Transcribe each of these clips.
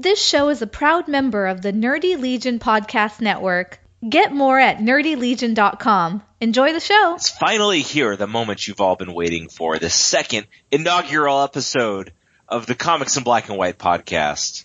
This show is a proud member of the Nerdy Legion Podcast Network. Get more at nerdylegion.com. Enjoy the show. It's finally here, the moment you've all been waiting for, the second inaugural episode of the Comics in Black and White podcast.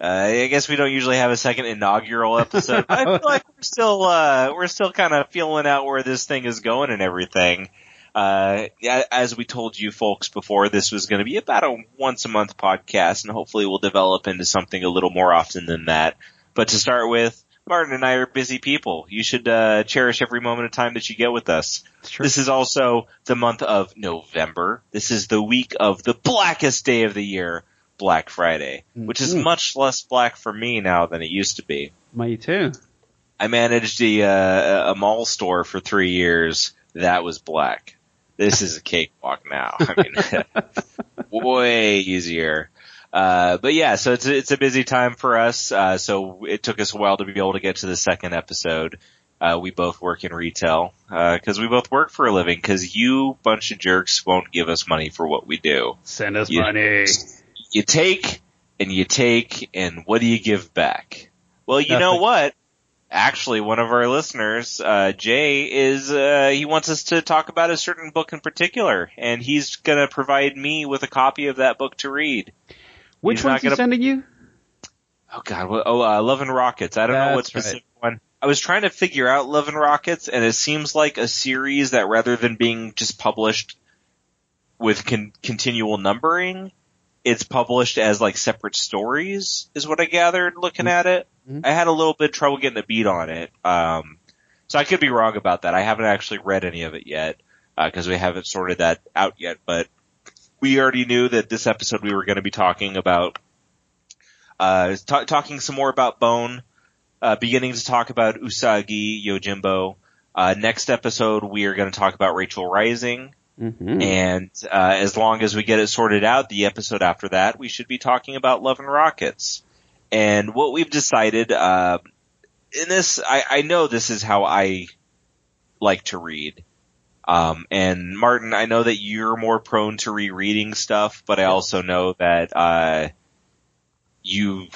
Uh, I guess we don't usually have a second inaugural episode. I feel like we're still, uh, we're still kind of feeling out where this thing is going and everything. Uh, as we told you folks before, this was going to be about a once a month podcast and hopefully we'll develop into something a little more often than that. But to start with, Martin and I are busy people. You should, uh, cherish every moment of time that you get with us. This is also the month of November. This is the week of the blackest day of the year, Black Friday, which is much less black for me now than it used to be. Me too. I managed a, uh, a mall store for three years. That was black. This is a cakewalk now. I mean, way easier. Uh, but yeah, so it's a, it's a busy time for us. Uh, so it took us a while to be able to get to the second episode. Uh, we both work in retail, uh, cause we both work for a living, cause you bunch of jerks won't give us money for what we do. Send us Yeah. money. You take, and you take, and what do you give back? Well, you know what? Actually, one of our listeners, uh, Jay, is, uh, he wants us to talk about a certain book in particular, and he's gonna provide me with a copy of that book to read. Which He's one's he gonna- sending you? Oh god, what, oh, uh, Love and Rockets. I don't know what That's right. specific one. I was trying to figure out Love and Rockets, and it seems like a series that rather than being just published with con- continual numbering, it's published as like separate stories, is what I gathered looking at it. Mhm. I had a little bit of trouble getting the beat on it. Um, so I could be wrong about that. I haven't actually read any of it yet, because we haven't sorted that out yet, but we already knew that this episode we were going to be talking about uh, ta- talking some more about Bone, uh, beginning to talk about Usagi Yojimbo. Uh, next episode we are going to talk about Rachel Rising, Mm-hmm. and uh, as long as we get it sorted out, the episode after that we should be talking about Love and Rockets. And what we've decided, uh, in this, I, I know this is how I like to read. Um, and Martin, I know that you're more prone to rereading stuff, but I also know that, uh, you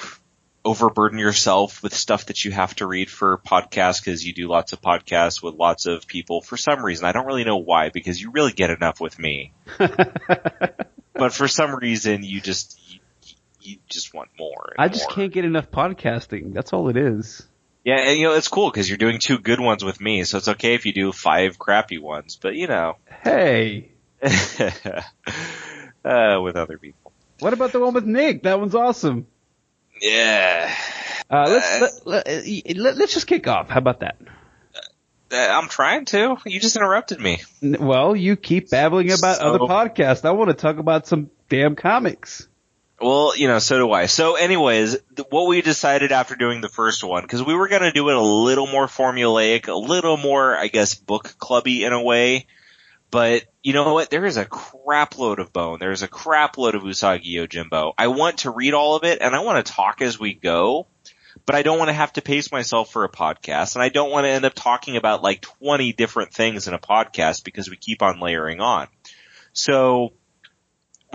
overburden yourself with stuff that you have to read for podcasts because you do lots of podcasts with lots of people for some reason. I don't really know why because you really get enough with me, but for some reason you just, you, just want more. I just more. can't get enough podcasting. That's all it is. Yeah, and you know, it's cool because you're doing two good ones with me, so it's okay if you do five crappy ones, but you know, Hey, uh, with other people. what about the one with Nick? That one's awesome. Yeah. Uh, let's let, let, let, let's just kick off. How about that? Uh, I'm trying to. You just interrupted me. Well, you keep babbling about So- other podcasts. I want to talk about some damn comics. Well, you know, so do I. So anyways, th- what we decided after doing the first one, because we were going to do it a little more formulaic, a little more, I guess, book clubby in a way. But you know what? There is a crap load of bone. There's a crap load of Usagi Yojimbo. I want to read all of it and I want to talk as we go, but I don't want to have to pace myself for a podcast and I don't want to end up talking about like 20 different things in a podcast because we keep on layering on. So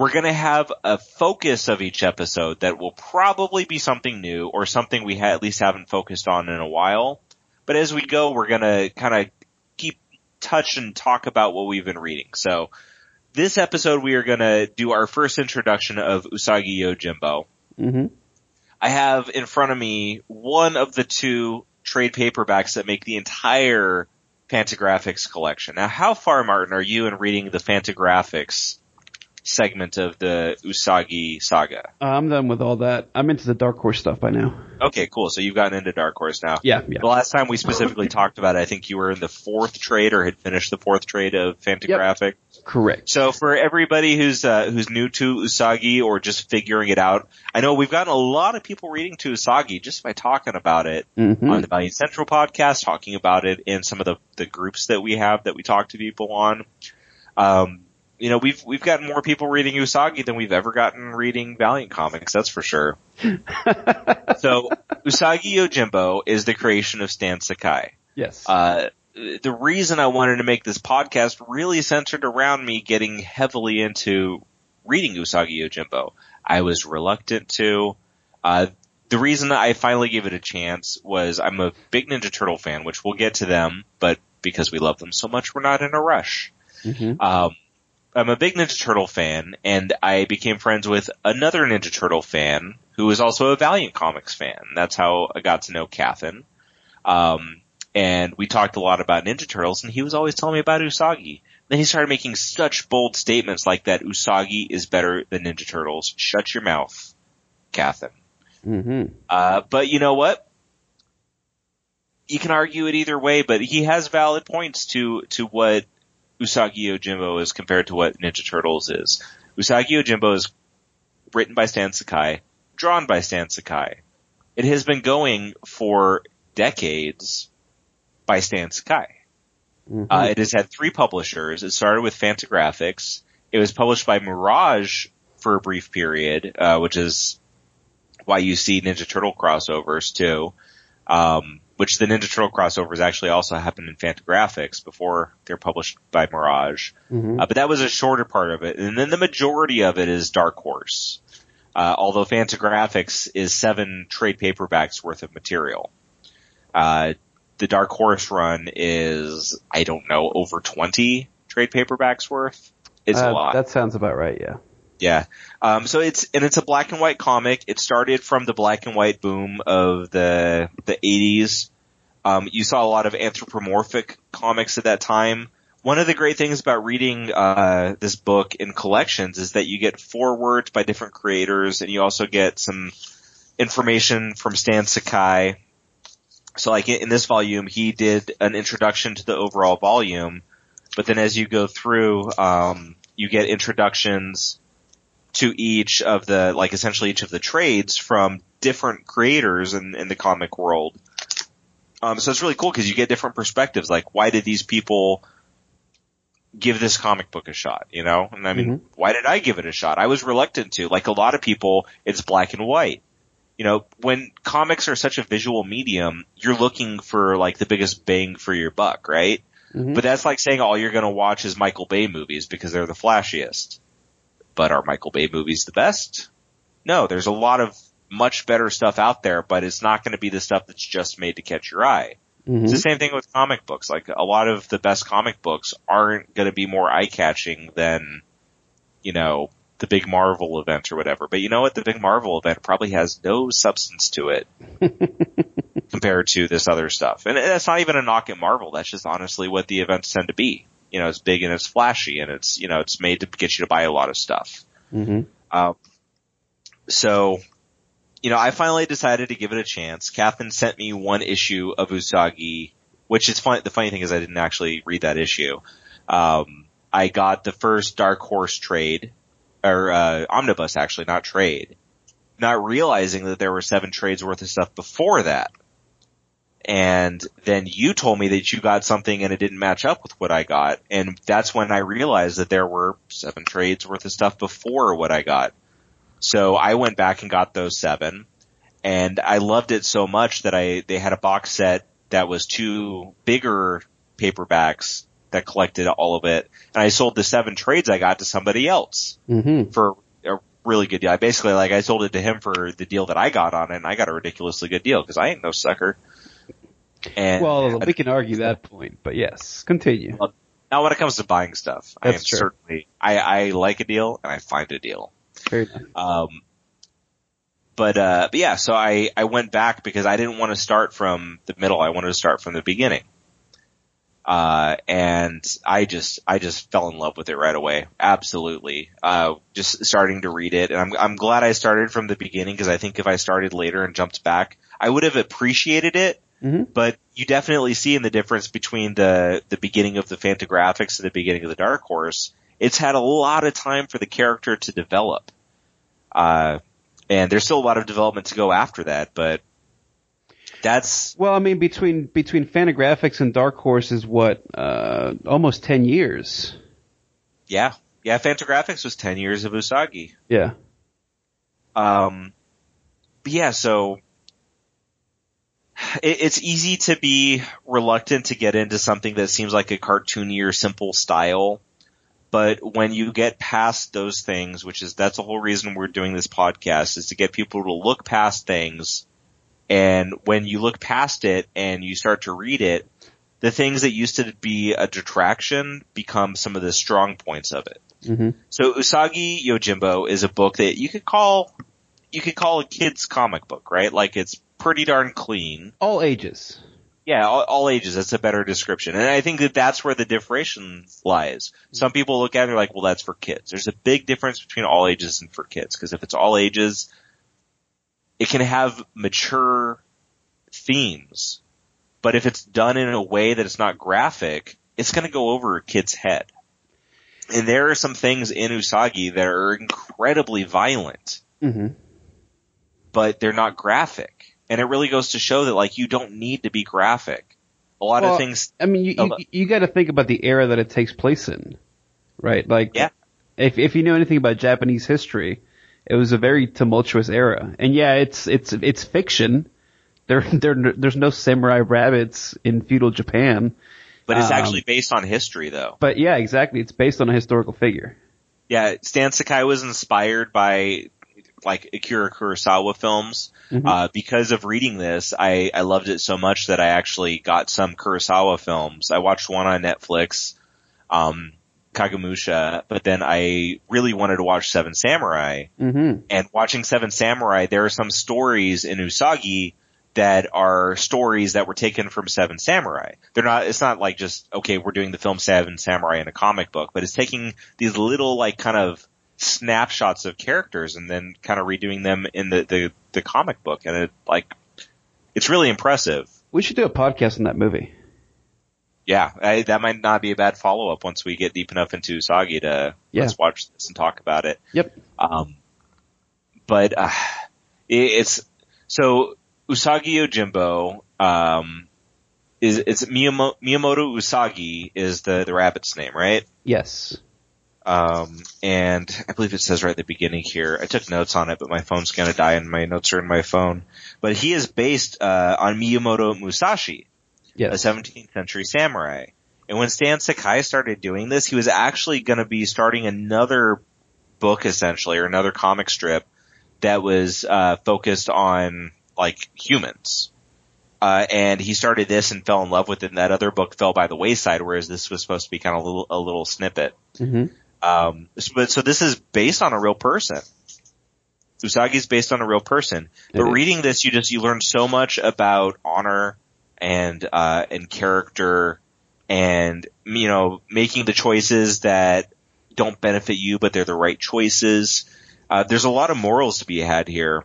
we're going to have a focus of each episode that will probably be something new or something we ha- at least haven't focused on in a while. But as we go, we're going to kind of keep touch and talk about what we've been reading. So this episode, we are going to do our first introduction of Usagi Yojimbo. Mm-hmm. I have in front of me one of the two trade paperbacks that make the entire Fantagraphics collection. Now, how far, Martin, are you in reading the Fantagraphics segment of the Usagi saga? I'm done with all that. I'm into the Dark Horse stuff by now. Okay, cool. So you've gotten into Dark Horse now. Yeah, yeah. The last time we specifically talked about it, I think you were in the fourth trade or had finished the fourth trade of Fantagraphic. Correct. So for everybody who's uh, who's new to Usagi or just figuring it out, I know we've gotten a lot of people reading to Usagi just by talking about it Mm-hmm. on the Valiant Central podcast, talking about it in some of the the groups that we have that we talk to people on. Um, you know, we've we've gotten more people reading Usagi than we've ever gotten reading Valiant comics. That's for sure. so Usagi Yojimbo is the creation of Stan Sakai. yes. Uh, the reason I wanted to make this podcast really centered around me getting heavily into reading Usagi Yojimbo. I was reluctant to. Uh, the reason that I finally gave it a chance was I'm a big Ninja Turtle fan, which we'll get to them, but because we love them so much, we're not in a rush. Mm-hmm. Um, I'm a big Ninja Turtle fan, and I became friends with another Ninja Turtle fan who was also a Valiant Comics fan. That's how I got to know Cathin. Um, and we talked a lot about Ninja Turtles, and he was always telling me about Usagi. Then he started making such bold statements like that Usagi is better than Ninja Turtles. Shut your mouth, Cathin. Mm-hmm. Uh, but you know what? You can argue it either way, but he has valid points to, to what Usagi Yojimbo is compared to what Ninja Turtles is. Usagi Yojimbo is written by Stan Sakai, drawn by Stan Sakai. It has been going for decades by Stan Sakai. Mm-hmm. Uh, it has had three publishers. It started with Fantagraphics. It was published by Mirage for a brief period, uh, which is why you see Ninja Turtle crossovers too. Um, which the Ninja Turtle crossovers actually also happened in Fantagraphics before they're published by Mirage. Mhm. Uh, but that was a shorter part of it. And then the majority of it is Dark Horse. Uh, although Fantagraphics is seven trade paperbacks worth of material. Uh, the Dark Horse run is, I don't know, over 20 trade paperbacks worth. It's a Uh, lot. That sounds about right. Yeah. Yeah. Um, so it's, and it's a black and white comic. It started from the black and white boom of the, the 80s. Um, you saw a lot of anthropomorphic comics at that time. One of the great things about reading, uh, this book in collections is that you get forewords by different creators and you also get some information from Stan Sakai. So like in this volume, he did an introduction to the overall volume, but then as you go through, um, you get introductions to each of the, like essentially each of the trades from different creators in, in the comic world. Um, so it's really cool because you get different perspectives. Like, why did these people give this comic book a shot? You know, and I mean, why did I give it a shot? I was reluctant to. Like a lot of people, it's black and white. You know, when comics are such a visual medium, you're looking for like the biggest bang for your buck, right? Mhm. But that's like saying all you're going to watch is Michael Bay movies because they're the flashiest. But are Michael Bay movies the best? No, there's a lot of much better stuff out there, but it's not going to be the stuff that's just made to catch your eye. Mhm. It's the same thing with comic books. Like a lot of the best comic books aren't going to be more eye catching than, you know, the big Marvel event or whatever. But you know what? The big Marvel event probably has no substance to it compared to this other stuff. And that's not even a knock at Marvel. That's just honestly what the events tend to be. You know, it's big and it's flashy and it's, you know, it's made to get you to buy a lot of stuff. Mhm. Um, so, you know, I finally decided to give it a chance. Catherine sent me one issue of Usagi, which is fun. The funny thing is I didn't actually read that issue. Um, I got the first Dark Horse trade, or, uh, omnibus actually, not trade, not realizing that there were seven trades worth of stuff before that. And then you told me that you got something and it didn't match up with what I got. And that's when I realized that there were seven trades worth of stuff before what I got. So I went back and got those seven and I loved it so much that I, they had a box set that was two bigger paperbacks that collected all of it. And I sold the seven trades I got to somebody else Mhm. for a really good deal. I basically like I sold it to him for the deal that I got on it and I got a ridiculously good deal because I ain't no sucker. And Well, we can argue that point, but yes, continue. now when it comes to buying stuff, I am That's true. certainly, I, I like a deal and I find a deal. Fair enough. Um, but, uh, but yeah, so I, I went back because I didn't want to start from the middle. I wanted to start from the beginning. Uh, and I just, I just fell in love with it right away. Absolutely. Uh, just starting to read it and I'm, I'm glad I started from the beginning because I think if I started later and jumped back, I would have appreciated it. Mhm. But you definitely see in the difference between the, the beginning of the Fantagraphics and the beginning of the Dark Horse. It's had a lot of time for the character to develop. Uh, and there's still a lot of development to go after that, but that's, Well, I mean, between between Fantagraphics and Dark Horse is what uh, almost ten years. yeah. Yeah, Fantagraphics was 10 years of Usagi. Yeah. Um, yeah, so it, it's easy to be reluctant to get into something that seems like a cartoony or simple style. But when you get past those things, which is, that's the whole reason we're doing this podcast is to get people to look past things. And when you look past it and you start to read it, the things that used to be a detraction become some of the strong points of it. Mm-hmm. So Usagi Yojimbo is a book that you could call, you could call a kid's comic book, right? Like it's pretty darn clean. All ages. Yeah, all, all ages. That's a better description. And I think that that's where the differentiation lies. Some people look at it and they're like, well, that's for kids. There's a big difference between all ages and for kids. Cause if it's all ages, it can have mature themes. But if it's done in a way that it's not graphic, it's gonna go over a kid's head. And there are some things in Usagi that are incredibly violent, Mm-hmm. but they're not graphic. And it really goes to show that like you don't need to be graphic. A lot Well, of things I mean, you, you, you got to think about the era that it takes place in, right? Like, Yeah. if if you know anything about Japanese history, it was a very tumultuous era, and yeah, it's it's it's fiction. There, there, there's no samurai rabbits in feudal Japan, But it's Um, actually based on history though. but yeah, exactly. It's based on a historical figure. Yeah, Stan Sakai was inspired by like Akira Kurosawa films. Mhm. Uh, because of reading this, I, I loved it so much that I actually got some Kurosawa films. I watched one on Netflix, um, Kagemusha, but then I really wanted to watch Seven Samurai. Mm-hmm. And watching Seven Samurai, there are some stories in Usagi that are stories that were taken from Seven Samurai. They're not, it's not like just, okay, we're doing the film Seven Samurai in a comic book, but it's taking these little like kind of snapshots of characters and then kind of redoing them in the, the, the comic book. And it like, it's really impressive. We should do a podcast on that movie. Yeah, I, that might not be a bad follow up once we get deep enough into Usagi to Yeah. let's watch this and talk about it. Yep. Um, but uh, it, it's so Usagi Yojimbo um, is it's Miyamo, Miyamoto Usagi is the the rabbit's name, right? Yes. Um, and I believe it says right at the beginning here. I took notes on it, but my phone's gonna die, and my notes are in my phone. But he is based uh, on Miyamoto Musashi, a Yes. 17th century samurai. And when Stan Sakai started doing this, he was actually to be starting another book essentially, or another comic strip that was uh, focused on like humans. Uh, and he started this and fell in love with it. And that other book fell by the wayside, whereas this was supposed to be kind of a little, a little snippet. hmm Um, so- but so this is based on a real person. Usagi is based on a real person. But reading this, you just you learn so much about honor and uh, and character, and you know making the choices that don't benefit you, but they're the right choices. Uh, there's a lot of morals to be had here,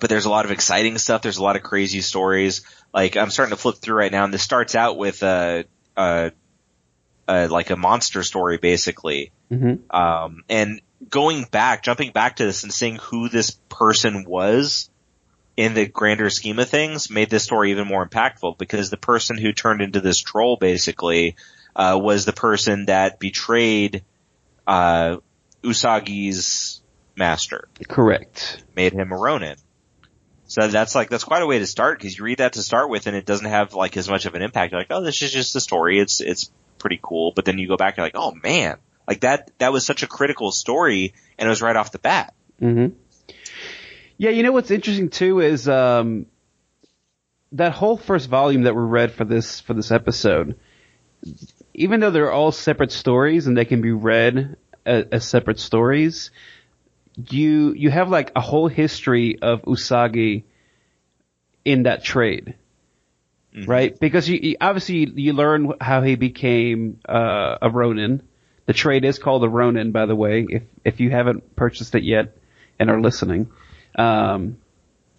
but there's a lot of exciting stuff. There's a lot of crazy stories. Like I'm starting to flip through right now, and this starts out with a, a, a like a monster story, basically. hmm Um, and going back, jumping back to this and seeing who this person was in the grander scheme of things made this story even more impactful because the person who turned into this troll basically, uh, was the person that betrayed, uh, Usagi's master, Correct. made him a Ronin. So that's like, that's quite a way to start because you read that to start with and it doesn't have like as much of an impact. You're like, oh, this is just a story. It's, it's pretty cool. But then you go back you're like, oh man, like that, that was such a critical story and it was right off the bat. hmm Yeah, you know what's interesting too is um, that whole first volume that we read for this for this episode. Even though they're all separate stories and they can be read as, as separate stories, you you have like a whole history of Usagi in that trade, Mhm. right? Because you, you obviously you, you learn how he became uh, a Ronin. The trade is called a Ronin, by the way. If if you haven't purchased it yet and are listening, um,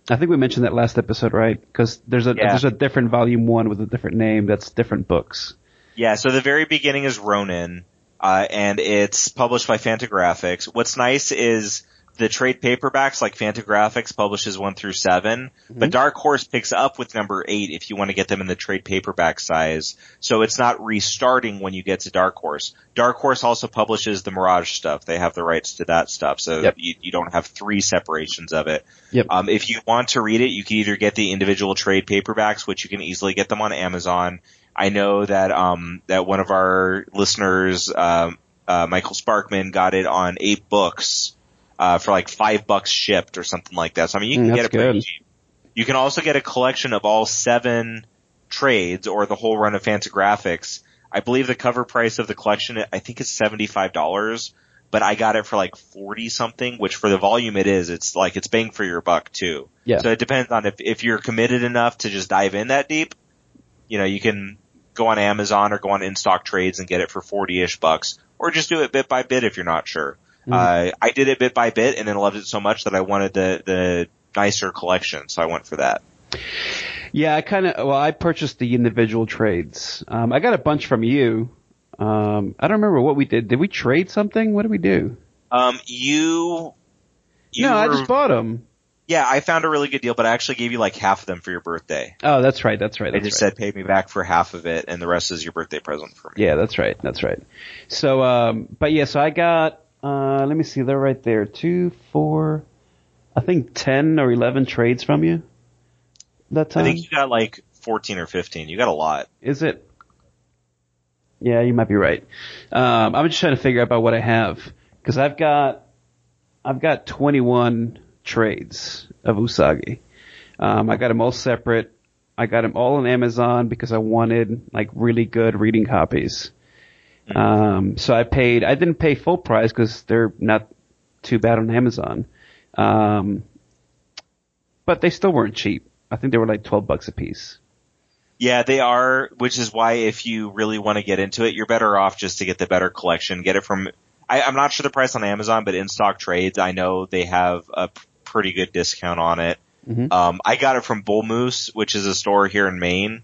I think we mentioned that last episode, right? Because there's a Yeah. there's a different volume one with a different name. That's different books. Yeah, so the very beginning is Ronin, uh, and it's published by Fantagraphics. What's nice is the trade paperbacks, like Fantagraphics publishes one through 7 but Dark Horse picks up with number eight if you want to get them in the trade paperback size. So it's not restarting when you get to Dark Horse. Dark Horse also publishes the Mirage stuff. They have the rights to that stuff, so Yep. you, you don't have three separations of it. Yep. Um, if you want to read it, you can either get the individual trade paperbacks, which you can easily get them on Amazon. I know that um, that one of our listeners, um, uh, Michael Sparkman got it on eight books uh, for like five bucks shipped or something like that. So I mean, you can Mm, get it pretty cheap. You can also get a collection of all seven trades or the whole run of Fantagraphics. I believe the cover price of the collection, I think is $75, but I got it for like 40 something, which for the volume it is, it's like, it's bang for your buck too. Yeah. So it depends on if, if you're committed enough to just dive in that deep, you know, you can go on Amazon or go on InStockTrades and get it for 40-ish bucks, or just do it bit by bit if you're not sure. Uh, I did it bit by bit and then loved it so much that I wanted the, the nicer collection, so I went for that. Yeah, I kind of. Well, I purchased the individual trades. Um, I got a bunch from you. Um, I don't remember what we did. Did we trade something? What did we do? Um, you, you no, I just bought them. yeah, I found a really good deal, but I actually gave you like half of them for your birthday. Oh, that's right. That's right. I just right. said pay me back for half of it, and the rest is your birthday present for me. Yeah, that's right. That's right. So, um, but yeah, so I got. Uh, let me see. They're right there. Two, four, I think ten or eleven trades from you. That time. I think you got like 14 or 15. You got a lot. is it? Yeah, you might be right. Um, I'm just trying to figure out about what I have because I've got I've got 21 trades of Usagi. Um, I got them all separate. I got them all on Amazon because I wanted like really good reading copies. Um, so I paid. I didn't pay full price because they're not too bad on Amazon. Um, but they still weren't cheap. I think they were like 12 bucks a piece. Yeah, they are, which is why if you really want to get into it, you're better off just to get the better collection. Get it from, I, I'm not sure the price on Amazon, but InStockTrades, I know they have a pretty good discount on it. Mhm. Um, I got it from Bull Moose, which is a store here in Maine,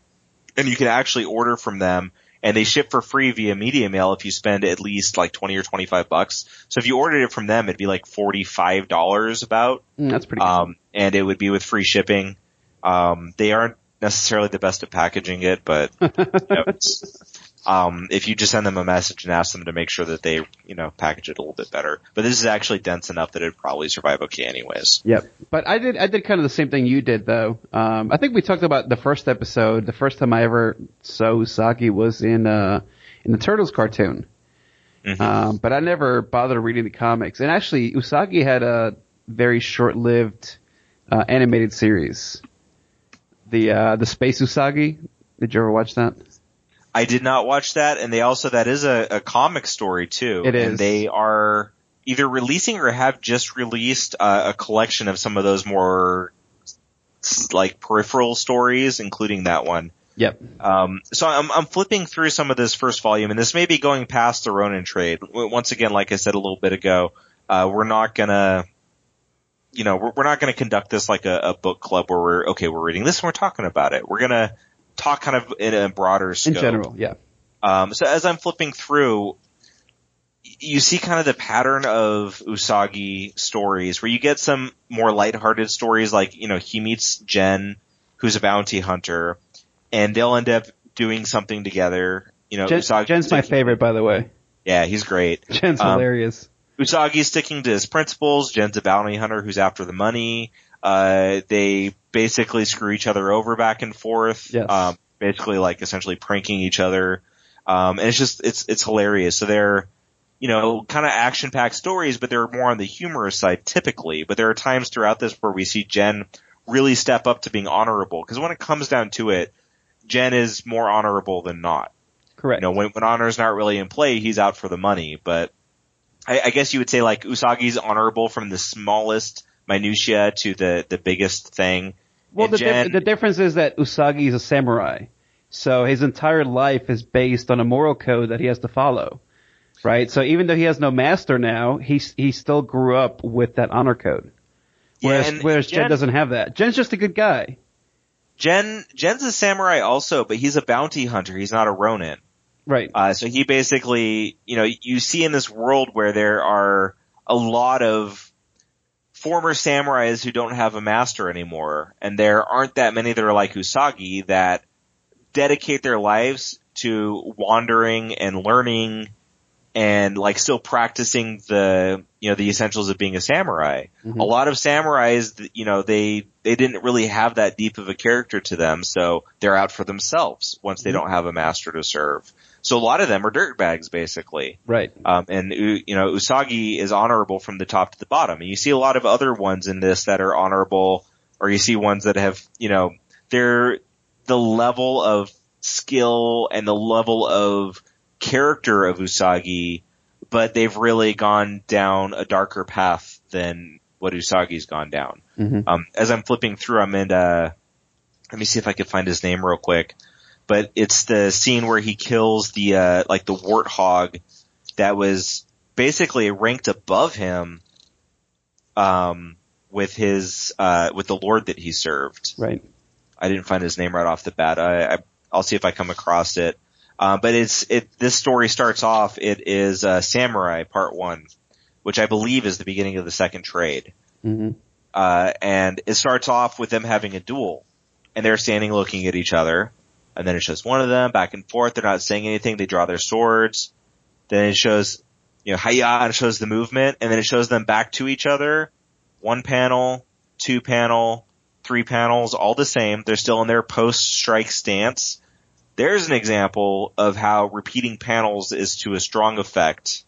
and you can actually order from them, and they ship for free via media mail if you spend at least like 20 or 25 bucks. So if you ordered it from them, it'd be like $45 about. Mm, that's pretty good. Um, and it would be with free shipping. Um, they aren't necessarily the best at packaging it, but you know, it's, um, if you just send them a message and ask them to make sure that they, you know, package it a little bit better. But this is actually dense enough that it'd probably survive okay anyways. Yep. But I did I did kind of the same thing you did though. Um I think we talked about the first episode. The first time I ever saw Usagi was in uh in the Turtles cartoon. Mhm. Um but I never bothered reading the comics. And actually Usagi had a very short-lived uh animated series. The uh the Space Usagi. Did you ever watch that? I did not watch that, and they also that is a, a comic story too. It and they are either releasing or have just released uh, a collection of some of those more like peripheral stories, including that one. Yep. Um, so I'm, I'm flipping through some of this first volume, and this may be going past the Ronin trade. Once again, like I said a little bit ago, uh, we're not gonna, you know, we're, we're not gonna conduct this like a, a book club where we're okay, we're reading this and we're talking about it. We're gonna talk kind of in a broader scope. In general, yeah. Um, so as I'm flipping through, you see kind of the pattern of Usagi stories where you get some more lighthearted stories like, you know, he meets Gen, who's a bounty hunter, and they'll end up doing something together. You know, Gen, Usagi- Gen's my favorite by the way. Yeah, he's great. Gen's Um, hilarious. Usagi's sticking to his principles. Gen's a bounty hunter who's after the money. Uh, they basically screw each other over back and forth. Yes. Um, basically like essentially pranking each other. Um, and it's just, it's, it's hilarious. So they're, you know, kind of action packed stories, but they're more on the humorous side typically. But there are times throughout this where we see Gen really step up to being honorable. Cause when it comes down to it, Gen is more honorable than not. Correct. You know, when, when honor's not really in play, he's out for the money. But I, I guess you would say like Usagi's honorable from the smallest minutia to the the biggest thing. Well, the, dif- Gen- the difference is that Usagi is a samurai, so his entire life is based on a moral code that he has to follow, right? So even though he has no master now, he he still grew up with that honor code. Whereas, and whereas Gen, Gen- doesn't have that. Gen's just a good guy. Gen Gen's a samurai also, but he's a bounty hunter. He's not a ronin. Right. Uh, so he basically, you know, you see in this world where there are a lot of former samurais who don't have a master anymore, and there aren't that many that are like Usagi that dedicate their lives to wandering and learning and like still practicing the you know the essentials of being a samurai. Mhm. A lot of samurais, you know, they they didn't really have that deep of a character to them, so they're out for themselves once they Mhm. don't have a master to serve. So a lot of them are dirtbags basically. Right. Um, and you know, Usagi is honorable from the top to the bottom. And you see a lot of other ones in this that are honorable, or you see ones that have, you know, they're the level of skill and the level of character of Usagi, but they've really gone down a darker path than what Usagi's gone down. hmm Um, as I'm flipping through, I'm in, uh, let me see if I can find his name real quick. But it's the scene where he kills the, uh, like the warthog that was basically ranked above him, um, with his, uh, with the lord that he served. Right. I didn't find his name right off the bat. I, I I'll see if I come across it. Uh, but it's it. This story starts off. It is uh, Samurai Part One, which I believe is the beginning of the second trade. hmm Uh, and it starts off with them having a duel, and they're standing looking at each other, and then it shows one of them back and forth. They're not saying anything. They draw their swords. Then it shows, you know, hiya, and it shows the movement, and then it shows them back to each other. One panel, two panel, three panels, all the same. They're still in their post-strike stance. There's an example of how repeating panels is to a strong effect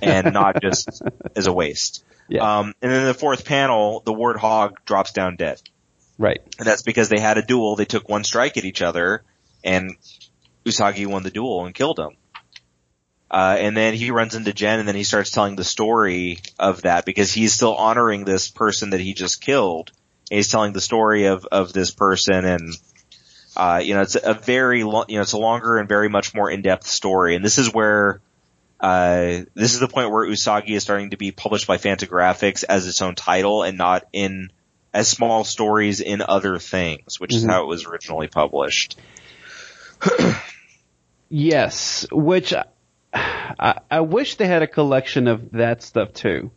and not just as a waste. Yeah. Um, and then the fourth panel, the warthog drops down dead. Right. And that's because they had a duel. They took one strike at each other and Usagi won the duel and killed him. Uh, and then he runs into Gen and then he starts telling the story of that because he's still honoring this person that he just killed. And he's telling the story of, of this person and, uh, you know, it's a very long, you know, it's a longer and very much more in-depth story. And this is where, uh, this is the point where Usagi is starting to be published by Fantagraphics as its own title and not in as small stories in other things, which is Mhm. how it was originally published. Yes. Which I, I wish they had a collection of that stuff too.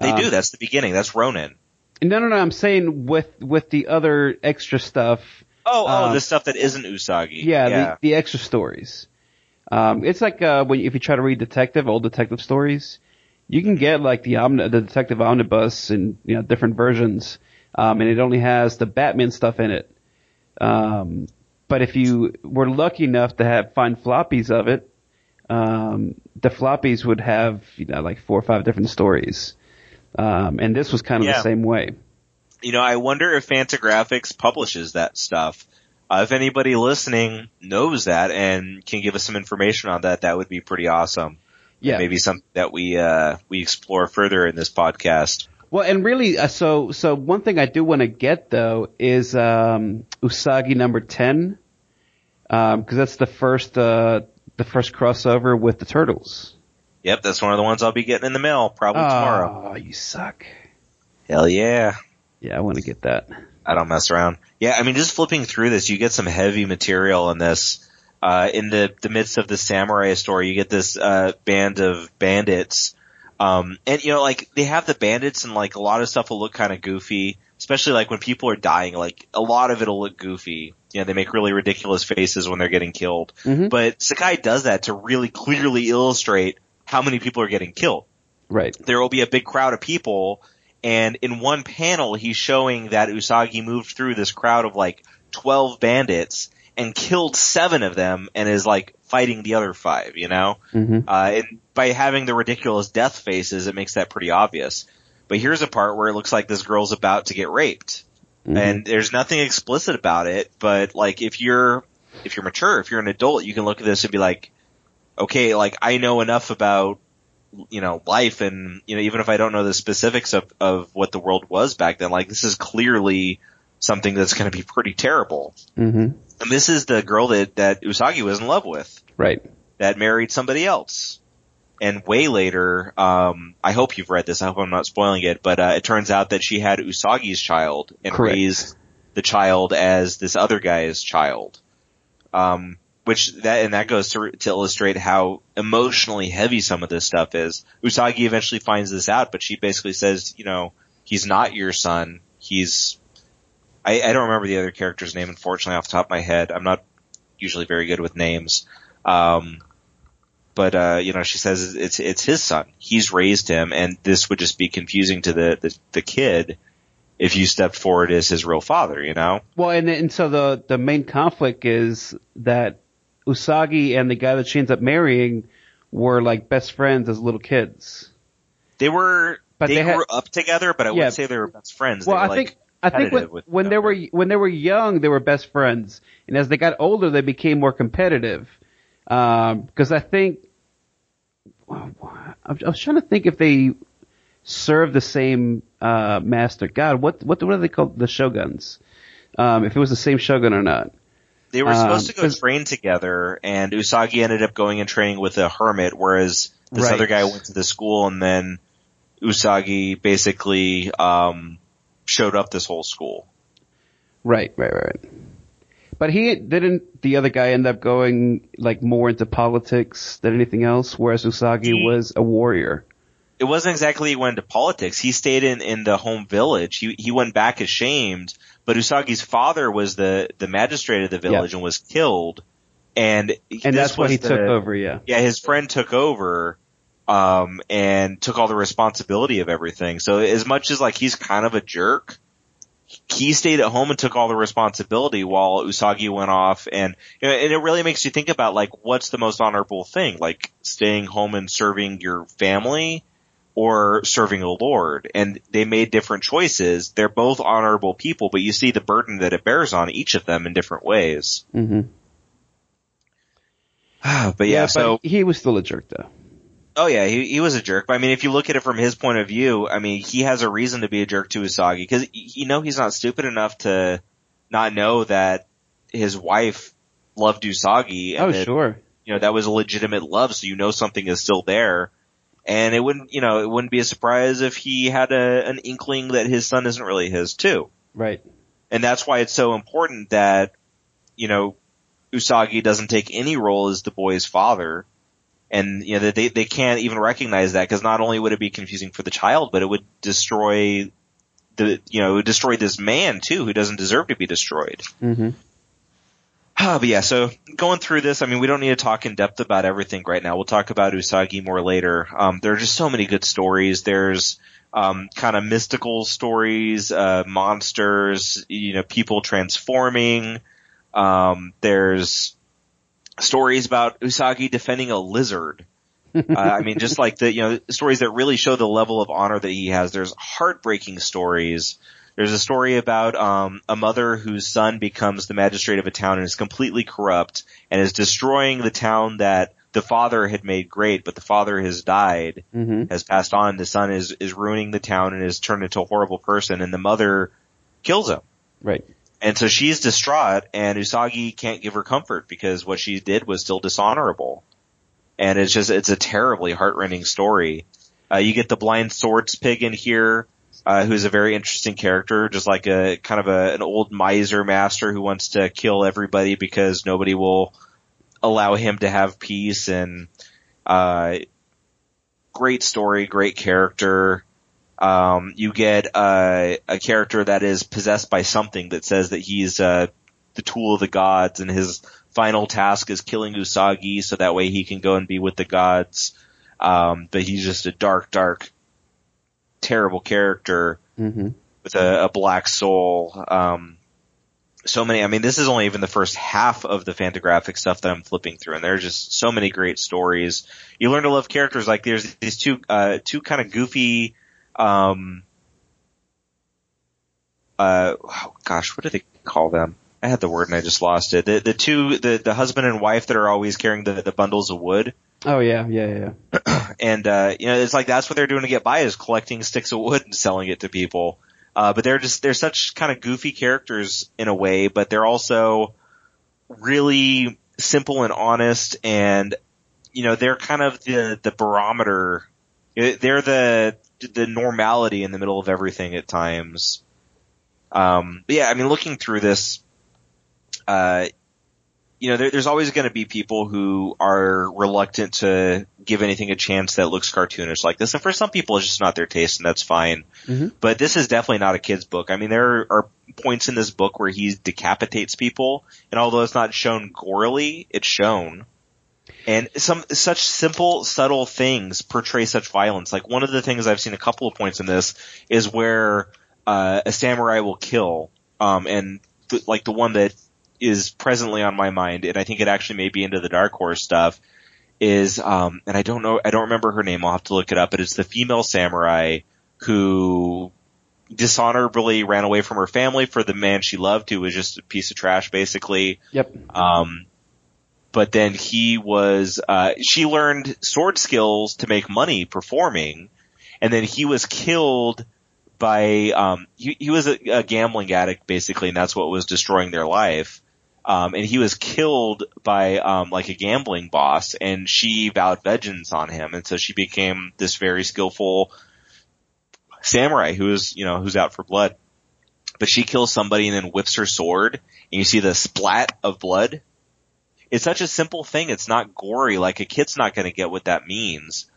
They Um, do. That's the beginning. That's Ronin. No, no, no. I'm saying with with the other extra stuff. Oh, oh, um, the stuff that isn't Usagi. Yeah, yeah. The, the extra stories. Um, it's like uh, when if you try to read detective, old detective stories, you can get like the omni- the detective omnibus and you know different versions, um, and it only has the Batman stuff in it. Um, but if you were lucky enough to have find floppies of it, um, the floppies would have you know like four or five different stories, um, and this was kind of Yeah. the same way. you know, I wonder if Fantagraphics publishes that stuff. Uh, if anybody listening knows that and can give us some information on that, that would be pretty awesome. Yeah, Maybe something that we, uh, we explore further in this podcast. Well, and really, uh, so so one thing I do want to get though is um, Usagi number ten, because that's the first uh, the first crossover with the turtles. Yep, that's one of the ones I'll be getting in the mail probably tomorrow. Oh, you suck. Hell yeah. Yeah, I want to get that. I don't mess around. Yeah, I mean, just flipping through this, you get some heavy material in this. Uh, in the, the midst of the samurai story, you get this, uh, band of bandits. Um, and you know, like, they have the bandits and like a lot of stuff will look kind of goofy, especially like when people are dying, like a lot of it'll look goofy. You know, they make really ridiculous faces when they're getting killed. Mhm. But Sakai does that to really clearly illustrate how many people are getting killed Right. there will be a big crowd of people and in one panel he's showing that Usagi moved through this crowd of like 12 bandits and killed seven of them and is like fighting the other five, you know? hmm Uh, and by having the ridiculous death faces, it makes that pretty obvious. But here's a part where it looks like this girl's about to get raped. Mm-hmm. And there's nothing explicit about it, but like if you're, if you're mature, if you're an adult, you can look at this and be like, okay, like I know enough about, you know, life and, you know, even if I don't know the specifics of, of what the world was back then, like this is clearly something that's going to be pretty terrible. hmm And this is the girl that, that Usagi was in love with Right. that married somebody else. And way later, um, I hope you've read this. I hope I'm not spoiling it, but uh, it turns out that she had Usagi's child and Correct. raised the child as this other guy's child. Um, which that and that goes to to illustrate how emotionally heavy some of this stuff is. Usagi eventually finds this out, but she basically says, you know, he's not your son. He's I, I don't remember the other character's name, unfortunately, off the top of my head. I'm not usually very good with names. Um, but uh, you know, she says it's it's his son. He's raised him, and this would just be confusing to the the, the kid if you stepped forward as his real father. You know. Well, and and so the the main conflict is that Usagi and the guy that she ends up marrying were like best friends as little kids. They were. But they, they had- grew up together, but I Yeah. wouldn't say they were best friends. They Well, were, I like, think I think when, when they were when they were young, they were best friends, and as they got older, they became more competitive. Because I think I was trying to think if they served the same uh, master. God, what what what are they called? The shoguns. Um, if it was the same shogun or not. They were supposed Um, to go train together, and Usagi ended up going and training with a hermit, whereas this Right. other guy went to the school, and then Usagi basically um, showed up this whole school. Right, right, right. But he didn't. The other guy end up going like more into politics than anything else, whereas Usagi He- was a warrior. It wasn't exactly he went into politics. He stayed in, in the home village. He he went back ashamed, but Usagi's father was the the magistrate of the village and was killed, and And that's why was he the- took over. Yeah. yeah, his friend took over, um, and took all the responsibility of everything. So as much as like he's kind of a jerk, he stayed at home and took all the responsibility while Usagi went off and, you know, and it really makes you think about like what's the most honorable thing, like staying home and serving your family or serving a lord. And they made different choices. They're both honorable people, but you see the burden that it bears on each of them in different ways. hmm but yeah, so but he was still a jerk though. Oh yeah, he he was a jerk. But I mean, if you look at it from his point of view, I mean, he has a reason to be a jerk to Usagi because you know he's not stupid enough to not know that his wife loved Usagi. And Oh that, sure. You know that was a legitimate love, so you know something is still there. And it wouldn't, you know, it wouldn't be a surprise if he had a, an inkling that his son isn't really his too. Right. And that's why it's so important that, you know, Usagi doesn't take any role as the boy's father. And, you know, that they, they can't even recognize that because not only would it be confusing for the child, but it would destroy the, you know, it would destroy this man too who doesn't deserve to be destroyed. hmm Ah, but yeah, so going through this, I mean, we don't need to talk in depth about everything right now. We'll talk about Usagi more later. Um, there are just so many good stories. There's, um, kind of mystical stories, uh, monsters, you know, people transforming. Um, there's stories about Usagi defending a lizard. uh, I mean, just like the, you know, stories that really show the level of honor that he has. There's heartbreaking stories. There's a story about um, a mother whose son becomes the magistrate of a town and is completely corrupt and is destroying the town that the father had made great, but the father has died, hmm has passed on. The son is is ruining the town and is turned into a horrible person, and the mother kills him. Right. And so she's distraught, and Usagi can't give her comfort because what she did was still dishonorable. And it's just it's a terribly heartrending story. Uh, you get the blind swords pig in here, uh, who's a very interesting character, just like a kind of a, an old miser master who wants to kill everybody because nobody will allow him to have peace. And uh, great story, great character. Um, you get uh, a character that is possessed by something that says that he's uh, the tool of the gods, and his final task is killing Usagi, so that way he can go and be with the gods. Um, but he's just a dark, dark, terrible character hmm with a, a black soul. Um, so many. I mean, this is only even the first half of the Fantagraphic stuff that I'm flipping through, and there's just so many great stories. You learn to love characters like there's these two, uh, two kind of goofy, um, uh, oh gosh, what do they call them? I had the word and I just lost it. The, the two, the, the husband and wife that are always carrying the, the bundles of wood. Oh yeah, yeah, yeah. And, uh, you know, it's like that's what they're doing to get by is collecting sticks of wood and selling it to people. Uh, but they're just, they're such kind of goofy characters in a way, but they're also really simple and honest and, you know, they're kind of the, the barometer. They're the, the normality in the middle of everything at times. Um, but yeah, I mean, looking through this, uh, you know, there, there's always going to be people who are reluctant to give anything a chance that looks cartoonish like this. And for some people, it's just not their taste, and that's fine. Mhm. But this is definitely not a kid's book. I mean, there are points in this book where he decapitates people, and although it's not shown gorily, it's shown. And some such simple, subtle things portray such violence. Like one of the things I've seen a couple of points in this is where uh, a samurai will kill, um, and th- like the one that is presently on my mind, and I think it actually may be into the Dark Horse stuff, is um, and I don't know, I don't remember her name. I'll have to look it up. But it's the female samurai who dishonorably ran away from her family for the man she loved, who was just a piece of trash, basically. Yep. Um, but then he was, uh, she learned sword skills to make money performing, and then he was killed by, um, he, he was a, a gambling addict basically, and that's what was destroying their life. Um, and he was killed by, um, like a gambling boss, and she vowed vengeance on him, and so she became this very skillful samurai who is, you know, who's out for blood. But she kills somebody and then whips her sword, and you see the splat of blood. It's such a simple thing. It's not gory. Like a kid's not going to get what that means.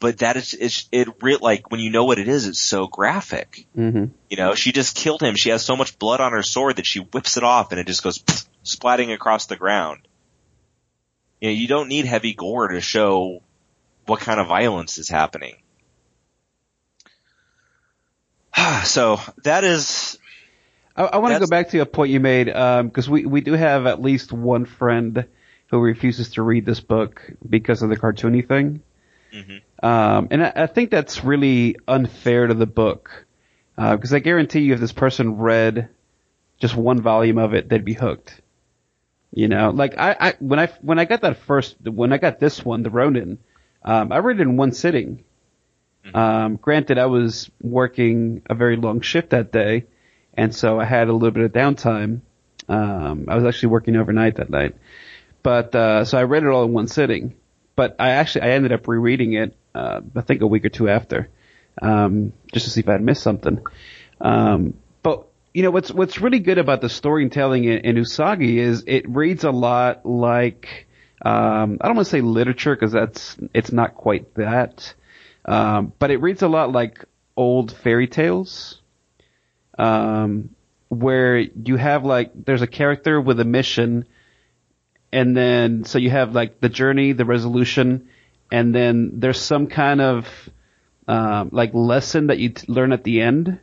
But that is, it's, it re- like when you know what it is, it's so graphic. Mm-hmm. You know, she just killed him. She has so much blood on her sword that she whips it off and it just goes pff, splatting across the ground. You know, you don't need heavy gore to show what kind of violence is happening. so that is I, I want to go back to a point you made because we we do have at least one friend who refuses to read this book because of the cartoony thing, Mhm. um, and I, I think that's really unfair to the book because I guarantee you, if this person read just one volume of it, they'd be hooked. You know, like I, I when I when I got that first when I got this one, the Ronin, um, I read it in one sitting. Um, granted, I was working a very long shift that day, and so I had a little bit of downtime. Um, I was actually working overnight that night, but uh, so I read it all in one sitting. But I actually I ended up rereading it, uh, I think a week or two after, um, just to see if I had missed something. Um, but you know what's what's really good about the storytelling in, in Usagi is it reads a lot like um, I don't want to say literature because that's it's not quite that, um, but it reads a lot like old fairy tales, um, where you have like there's a character with a mission, and then so you have like the journey, the resolution, and then there's some kind of um, like lesson that you t- learn at the end,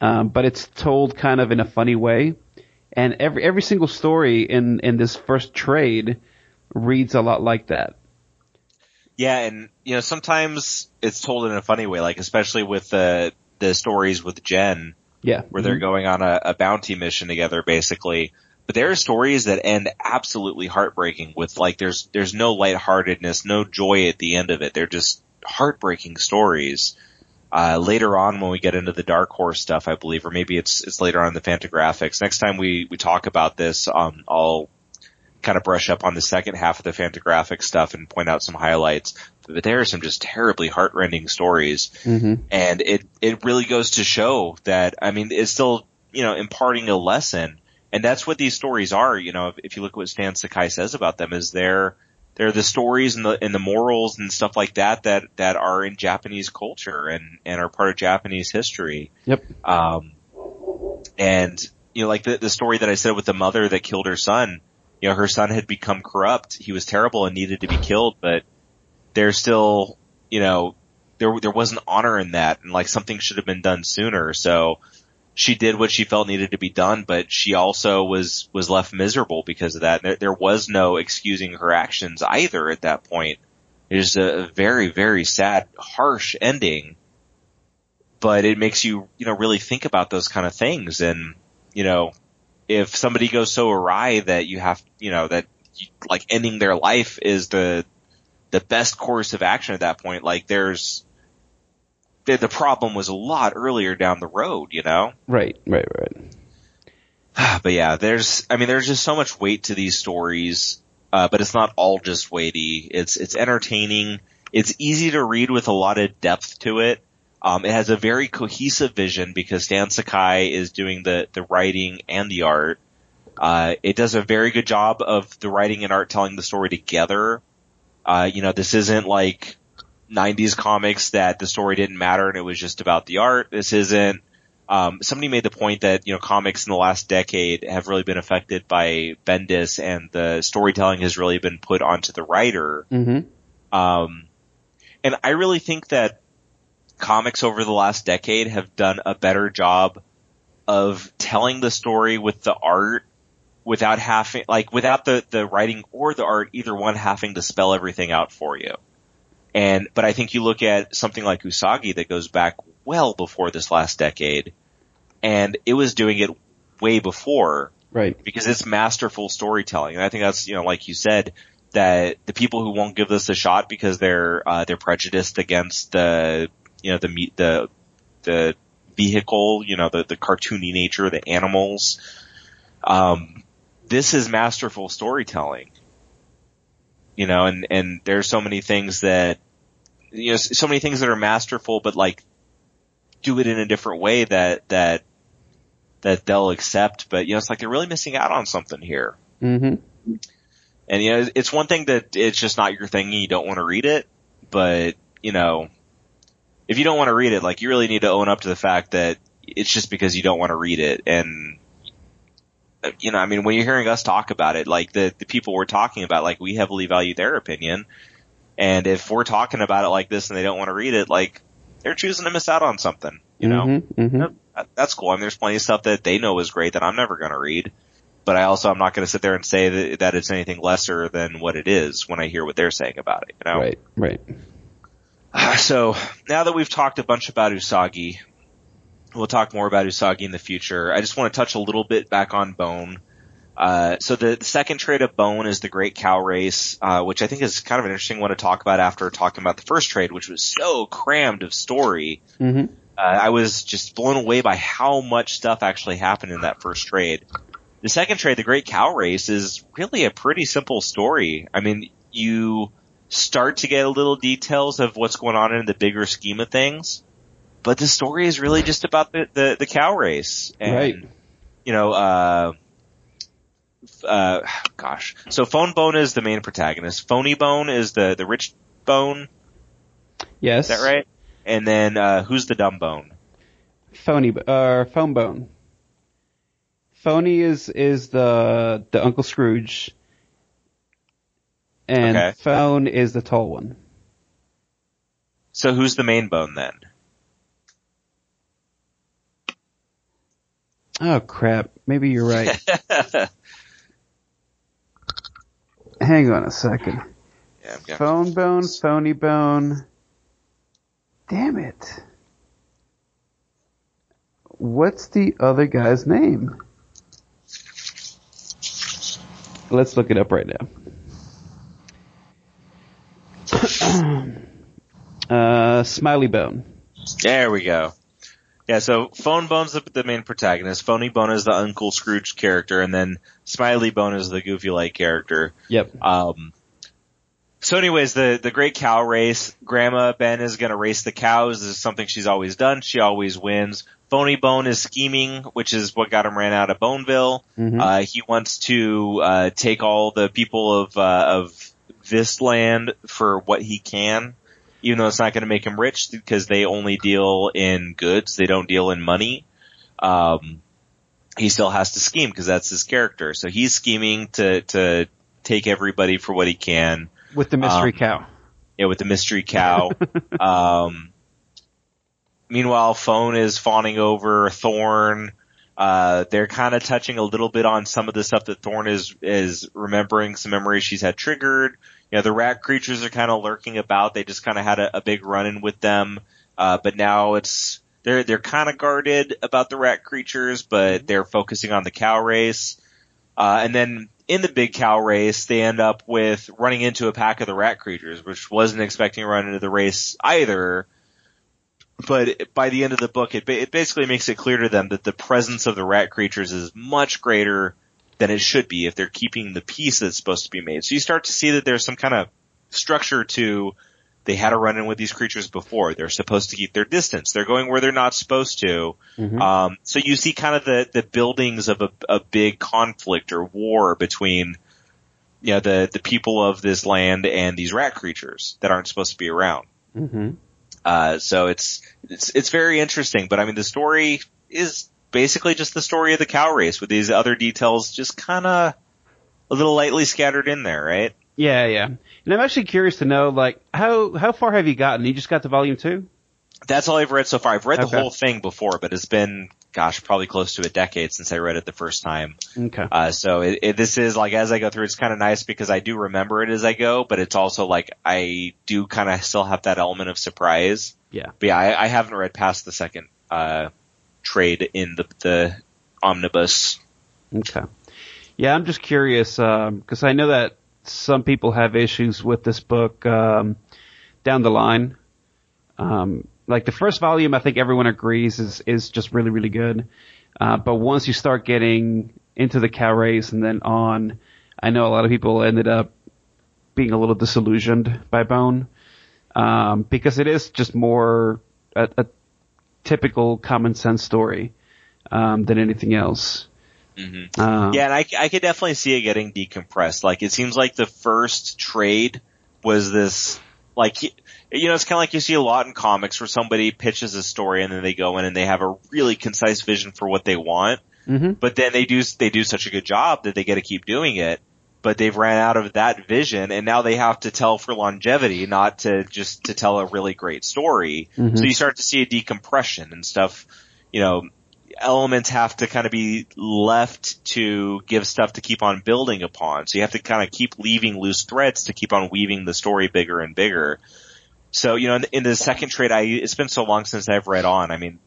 um, but it's told kind of in a funny way. And every every single story in in this first trade reads a lot like that. Yeah, and you know sometimes it's told in a funny way, like especially with the the stories with Gen, Yeah, where they're going on a, a bounty mission together, basically. But there are stories that end absolutely heartbreaking. With like, there's there's no lightheartedness, no joy at the end of it. They're just heartbreaking stories. Uh, later on, when we get into the Dark Horse stuff, I believe, or maybe it's it's later on in the Fantagraphics. Next time we we talk about this, um, I'll kind of brush up on the second half of the Fantagraphic stuff and point out some highlights. But there are some just terribly heartrending stories, Mm-hmm. and it it really goes to show that I mean it's still you know imparting a lesson, and that's what these stories are. You know, if, if you look at what Stan Sakai says about them, is they're they're the stories and the and the morals and stuff like that that that are in Japanese culture and and are part of Japanese history. Yep. Um, and you know, like the the story that I said with the mother that killed her son. You know, her son had become corrupt. He was terrible and needed to be killed, but there's still, you know, there there wasn't honor in that, and like something should have been done sooner. So she did what she felt needed to be done, but she also was was left miserable because of that. There, there was no excusing her actions either at that point. It is a very very sad, harsh ending, but it makes you you know really think about those kind of things, and you know if somebody goes so awry that you have you know that you, like ending their life is the the best course of action at that point. Like there's the, the problem was a lot earlier down the road, you know. Right, right, right. But yeah, there's I mean there's just so much weight to these stories, uh, but it's not all just weighty. It's it's entertaining. It's easy to read with a lot of depth to it. Um, it has a very cohesive vision because Stan Sakai is doing the the writing and the art. Uh, it does a very good job of the writing and art telling the story together. Uh, you know, this isn't like 90s comics that the story didn't matter and it was just about the art. This isn't um, somebody made the point that you know comics in the last decade have really been affected by Bendis, and the storytelling has really been put onto the writer. Mm-hmm. Um, and I really think that comics over the last decade have done a better job of telling the story with the art without having, like, without the, the writing or the art, either one having to spell everything out for you. And, but I think you look at something like Usagi that goes back well before this last decade, and it was doing it way before Right. because it's masterful storytelling. And I think that's, you know, like you said, that the people who won't give this a shot because they're, uh, they're prejudiced against the, you know, the meat, the, the vehicle, you know, the, the cartoony nature, the animals. Um, this is masterful storytelling. You know, and, and there's so many things that, you know, so many things that are masterful, but like, do it in a different way that, that, that they'll accept, but you know, it's like they're really missing out on something here. Mm-hmm. And you know, it's one thing that it's just not your thing and you don't want to read it, but you know, if you don't want to read it, like you really need to own up to the fact that it's just because you don't want to read it. And you know, I mean, when you're hearing us talk about it, like the the people we're talking about, like we heavily value their opinion. And if we're talking about it like this and they don't want to read it, like they're choosing to miss out on something, you know? Mm-hmm. Mm-hmm. That- that's cool. I mean, there's plenty of stuff that they know is great that I'm never going to read. But I also, I'm not going to sit there and say that, that it's anything lesser than what it is when I hear what they're saying about it, you know? Right. Right. So now that we've talked a bunch about Usagi, we'll talk more about Usagi in the future. I just want to touch a little bit back on Bone. Uh, so the, the second trade of Bone is the Great Cow Race, uh, which I think is kind of an interesting one to talk about after talking about the first trade, which was so crammed of story. Mm-hmm. Uh, I was just blown away by how much stuff actually happened in that first trade. The second trade, the Great Cow Race, is really a pretty simple story. I mean, you start to get a little details of what's going on in the bigger scheme of things, but the story is really just about the, the, the cow race. And, Right. You know, uh, uh, gosh. So Fone Bone is the main protagonist. Phoney Bone is the, the rich bone. Yes. Is that right? And then, uh, who's the dumb bone? Phoney, uh, fone bone. Phoney is is the the Uncle Scrooge, and Okay. fone is the tall one. So who's the main bone then? Oh crap! Maybe you're right. Hang on a second. Yeah, I'm Fone bone, phoney bone. Damn it! What's the other guy's name? Let's look it up right now. uh, Smiley Bone. There we go. Yeah, so Fone Bone's the, the main protagonist. Phoney Bone is the Uncle Scrooge character, and then Smiley Bone is the Goofy Light character. Yep. Um, so anyways, the, the great cow race, Grandma Ben is gonna race the cows. This is something she's always done. She always wins. Phoney Bone is scheming, which is what got him ran out of Boneville. Mhm. Uh, he wants to, uh, take all the people of, uh, of this land for what he can, even though it's not gonna make him rich because they only deal in goods. They don't deal in money. Um, he still has to scheme because that's his character. So he's scheming to, to take everybody for what he can. With the mystery Um, cow. Yeah, with the mystery cow. um, meanwhile, Fone is fawning over Thorn. Uh, they're kind of touching a little bit on some of the stuff that Thorn is, is remembering, some memories she's had triggered. You know, the rat creatures are kind of lurking about. They just kind of had a, a big run-in with them. Uh, but now it's, they're, they're kind of guarded about the rat creatures, but they're focusing on the cow race. Uh, and then in the big cow race, they end up with running into a pack of the rat creatures, which wasn't expecting to run into the race either. But by the end of the book, it, ba- it basically makes it clear to them that the presence of the rat creatures is much greater than it should be if they're keeping the peace that's supposed to be made. So you start to see that there's some kind of structure to they had a run in with these creatures before. They're supposed to keep their distance. They're going where they're not supposed to. Mhm. Um, so you see kind of the, the buildings of a, a big conflict or war between, you know, the, the people of this land and these rat creatures that aren't supposed to be around. hmm Uh, so it's, it's, it's very interesting, but I mean, the story is basically just the story of the cow race with these other details just kind of a little lightly scattered in there, right? Yeah, yeah. And I'm actually curious to know, like, how how far have you gotten? You just got to volume two? That's all I've read so far. I've read the whole thing before, but it's been, gosh, probably close to a decade since I read it the first time. Okay. Uh, so it, it, this is like as I go through, it's kind of nice because I do remember it as I go, but it's also like I do kind of still have that element of surprise. Yeah. But yeah, I, I haven't read past the second uh, trade in the the omnibus. Okay. Yeah, I'm just curious because I know that some people have issues with this book um, down the line. Um, like the first volume, I think everyone agrees is is just really really good. Uh, but once you start getting into the cow race and then on, I know a lot of people ended up being a little disillusioned by Bone um, because it is just more a, a typical common sense story um, than anything else. Mm-hmm. Um, Yeah, and I, I could definitely see it getting decompressed. Like it seems like the first trade was this like you know it's kind of like you see a lot in comics where somebody pitches a story and then they go in and they have a really concise vision for what they want, hmm but then they do they do such a good job that they get to keep doing it. But they've ran out of that vision and now they have to tell for longevity, not to just to tell a really great story. Mhm. So you start to see a decompression and stuff, you know, elements have to kind of be left to give stuff to keep on building upon. So you have to kind of keep leaving loose threads to keep on weaving the story bigger and bigger. So, you know, in, in the second trade, I, it's been so long since I've read on. I mean,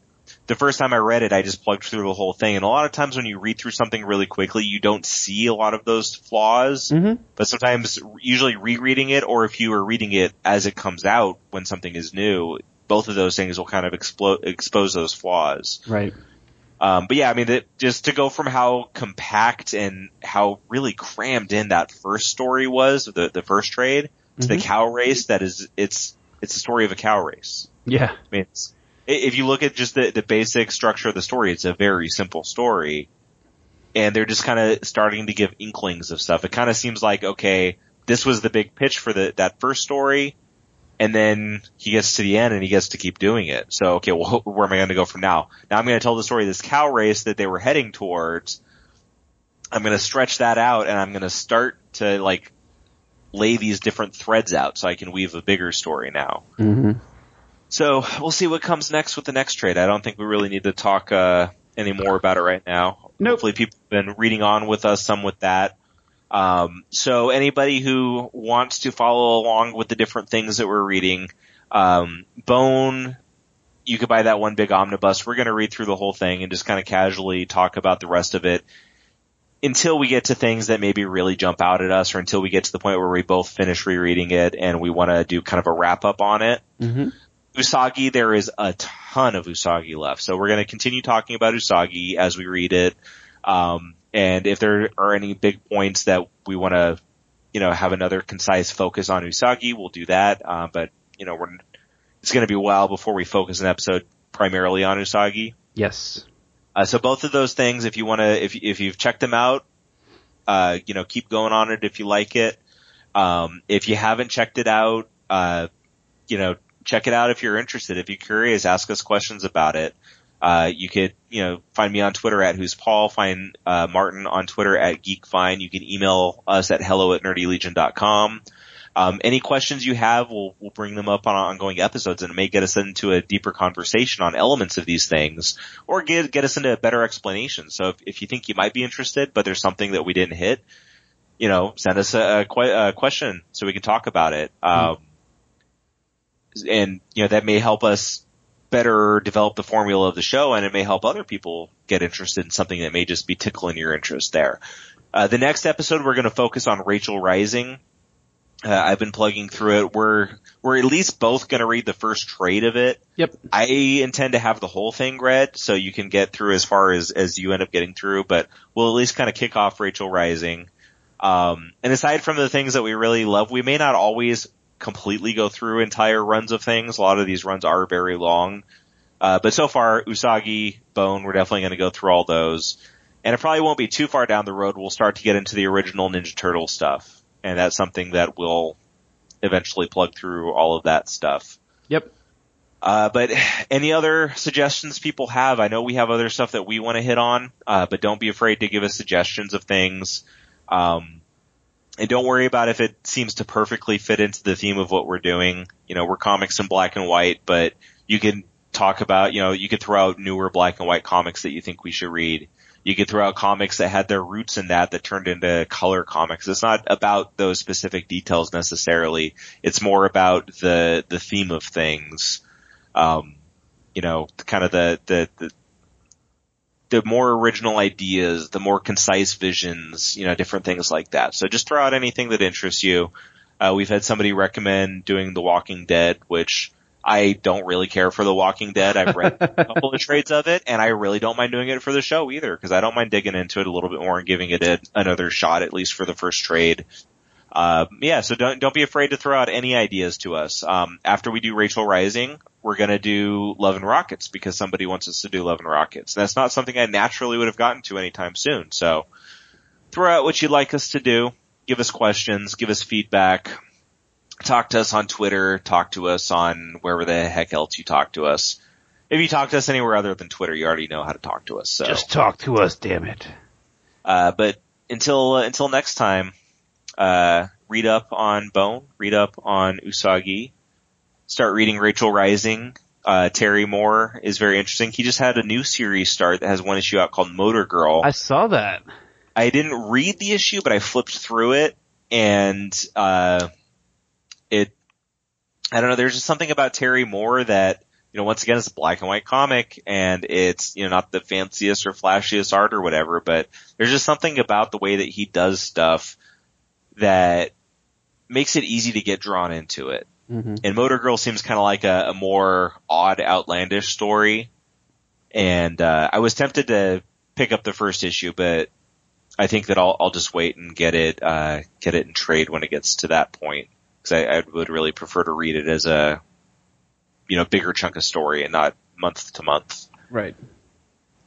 the first time I read it, I just plugged through the whole thing. And a lot of times when you read through something really quickly, you don't see a lot of those flaws. hmm But sometimes, usually rereading it, or if you are reading it as it comes out when something is new, both of those things will kind of explode, expose those flaws. Right. Um, but yeah, I mean, that just to go from how compact and how really crammed in that first story was, the the first trade, to the Mhm. cow race, that is, it's it's a story of a cow race. Yeah. I mean, it's, if you look at just the the basic structure of the story, it's a very simple story, and they're just kind of starting to give inklings of stuff. It kind of seems like okay, this was the big pitch for the that first story. And then he gets to the end and he gets to keep doing it. So, okay, well, where am I going to go from now? Now I'm going to tell the story of this cow race that they were heading towards. I'm going to stretch that out and I'm going to start to like lay these different threads out so I can weave a bigger story now. hmm So we'll see what comes next with the next trade. I don't think we really need to talk uh, any more about it right now. Nope. Hopefully, people have been reading on with us some with that. Um, so anybody who wants to follow along with the different things that we're reading, um, Bone, you could buy that one big omnibus. We're going to read through the whole thing and just kind of casually talk about the rest of it until we get to things that maybe really jump out at us or until we get to the point where we both finish rereading it and we want to do kind of a wrap up on it. hmm Usagi, there is a ton of Usagi left. So we're going to continue talking about Usagi as we read it. Um, and if there are any big points that we want to, you know, have another concise focus on Usagi, we'll do that. Uh, but, you know, we're, it's going to be a while before we focus an episode primarily on Usagi. Yes. Uh, so both of those things, if you want to, if, if you've checked them out, uh, you know, keep going on it if you like it. Um, if you haven't checked it out, uh, you know, check it out if you're interested. If you're curious, ask us questions about it. Uh, you could, you know, find me on Twitter at who's Paul, find, uh, Martin on Twitter at geekfine. You can email us at hello at nerdylegion.com. Um, any questions you have, we'll, we'll bring them up on ongoing episodes and it may get us into a deeper conversation on elements of these things or get, get us into a better explanation. So if, if you think you might be interested, but there's something that we didn't hit, you know, send us a, a, que- a question so we can talk about it. Um, and, you know, that may help us better develop the formula of the show and it may help other people get interested in something that may just be tickling your interest there. Uh, the next episode we're going to focus on Rachel Rising. Uh, I've been plugging through it. We're, we're at least both going to read the first trade of it. Yep. I intend to have the whole thing read so you can get through as far as, as you end up getting through, but we'll at least kind of kick off Rachel Rising. Um, and aside from the things that we really love, we may not always completely go through entire runs of things. A lot of these runs are very long. Uh, but so far, Usagi, Bone, we're definitely going to go through all those. And it probably won't be too far down the road. We'll start to get into the original Ninja Turtle stuff. And that's something that we'll eventually plug through all of that stuff. Yep. Uh, but any other suggestions people have? I know we have other stuff that we want to hit on, uh, but don't be afraid to give us suggestions of things. Um, and don't worry about if it seems to perfectly fit into the theme of what we're doing. You know, we're comics in black and white, but you can talk about, you know, you could throw out newer black and white comics that you think we should read. You could throw out comics that had their roots in that that turned into color comics. It's not about those specific details necessarily. It's more about the the theme of things. Um, you know, kind of the the, the the more original ideas, the more concise visions, you know, different things like that. So just throw out anything that interests you. Uh, we've had somebody recommend doing The Walking Dead, which I don't really care for The Walking Dead. I've read a couple of trades of it, and I really don't mind doing it for the show either, because I don't mind digging into it a little bit more and giving it a, another shot, at least for the first trade. Uh, yeah, so don't don't be afraid to throw out any ideas to us. Um, after we do Rachel Rising, we're gonna do Love and Rockets because somebody wants us to do Love and Rockets. And that's not something I naturally would have gotten to anytime soon. So throw out what you'd like us to do. Give us questions. Give us feedback. Talk to us on Twitter. Talk to us on wherever the heck else you talk to us. If you talk to us anywhere other than Twitter, you already know how to talk to us. So Just talk to us, damn it. uh, but until uh, until next time, uh, read up on Bone, read up on Usagi, start reading Rachel Rising. Uh, Terry Moore is very interesting. He just had a new series start that has one issue out called Motor Girl. I saw that. I didn't read the issue, but I flipped through it and, uh, it, I don't know, there's just something about Terry Moore that, you know, once again, it's a black and white comic and it's, you know, not the fanciest or flashiest art or whatever, but there's just something about the way that he does stuff that makes it easy to get drawn into it. Mm-hmm. And Motor Girl seems kind of like a, a more odd, outlandish story. And uh, I was tempted to pick up the first issue, but I think that I'll I'll just wait and get it uh, get it in trade when it gets to that point because I, I would really prefer to read it as a you know bigger chunk of story and not month to month. Right.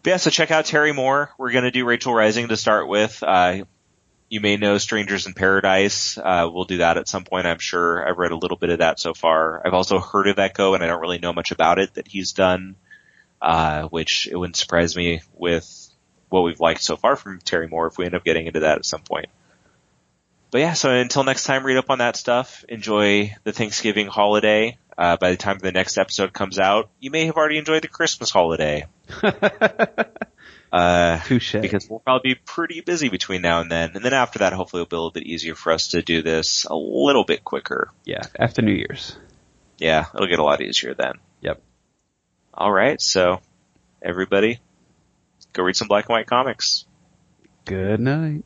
But yeah, so check out Terry Moore. We're gonna do Rachel Rising to start with. Uh, you may know Strangers in Paradise. Uh, we'll do that at some point, I'm sure. I've read a little bit of that so far. I've also heard of Echo, and I don't really know much about it that he's done, uh, which it wouldn't surprise me with what we've liked so far from Terry Moore if we end up getting into that at some point. But yeah, so until next time, read up on that stuff. Enjoy the Thanksgiving holiday. Uh, by the time the next episode comes out, you may have already enjoyed the Christmas holiday. Uh, Touche. because we'll probably be pretty busy between now and then. And then after that, hopefully it'll be a little bit easier for us to do this a little bit quicker. yeah, after New Year's. Yeah, it'll get a lot easier then. Yep. All right, so everybody, go read some black and white comics. Good night.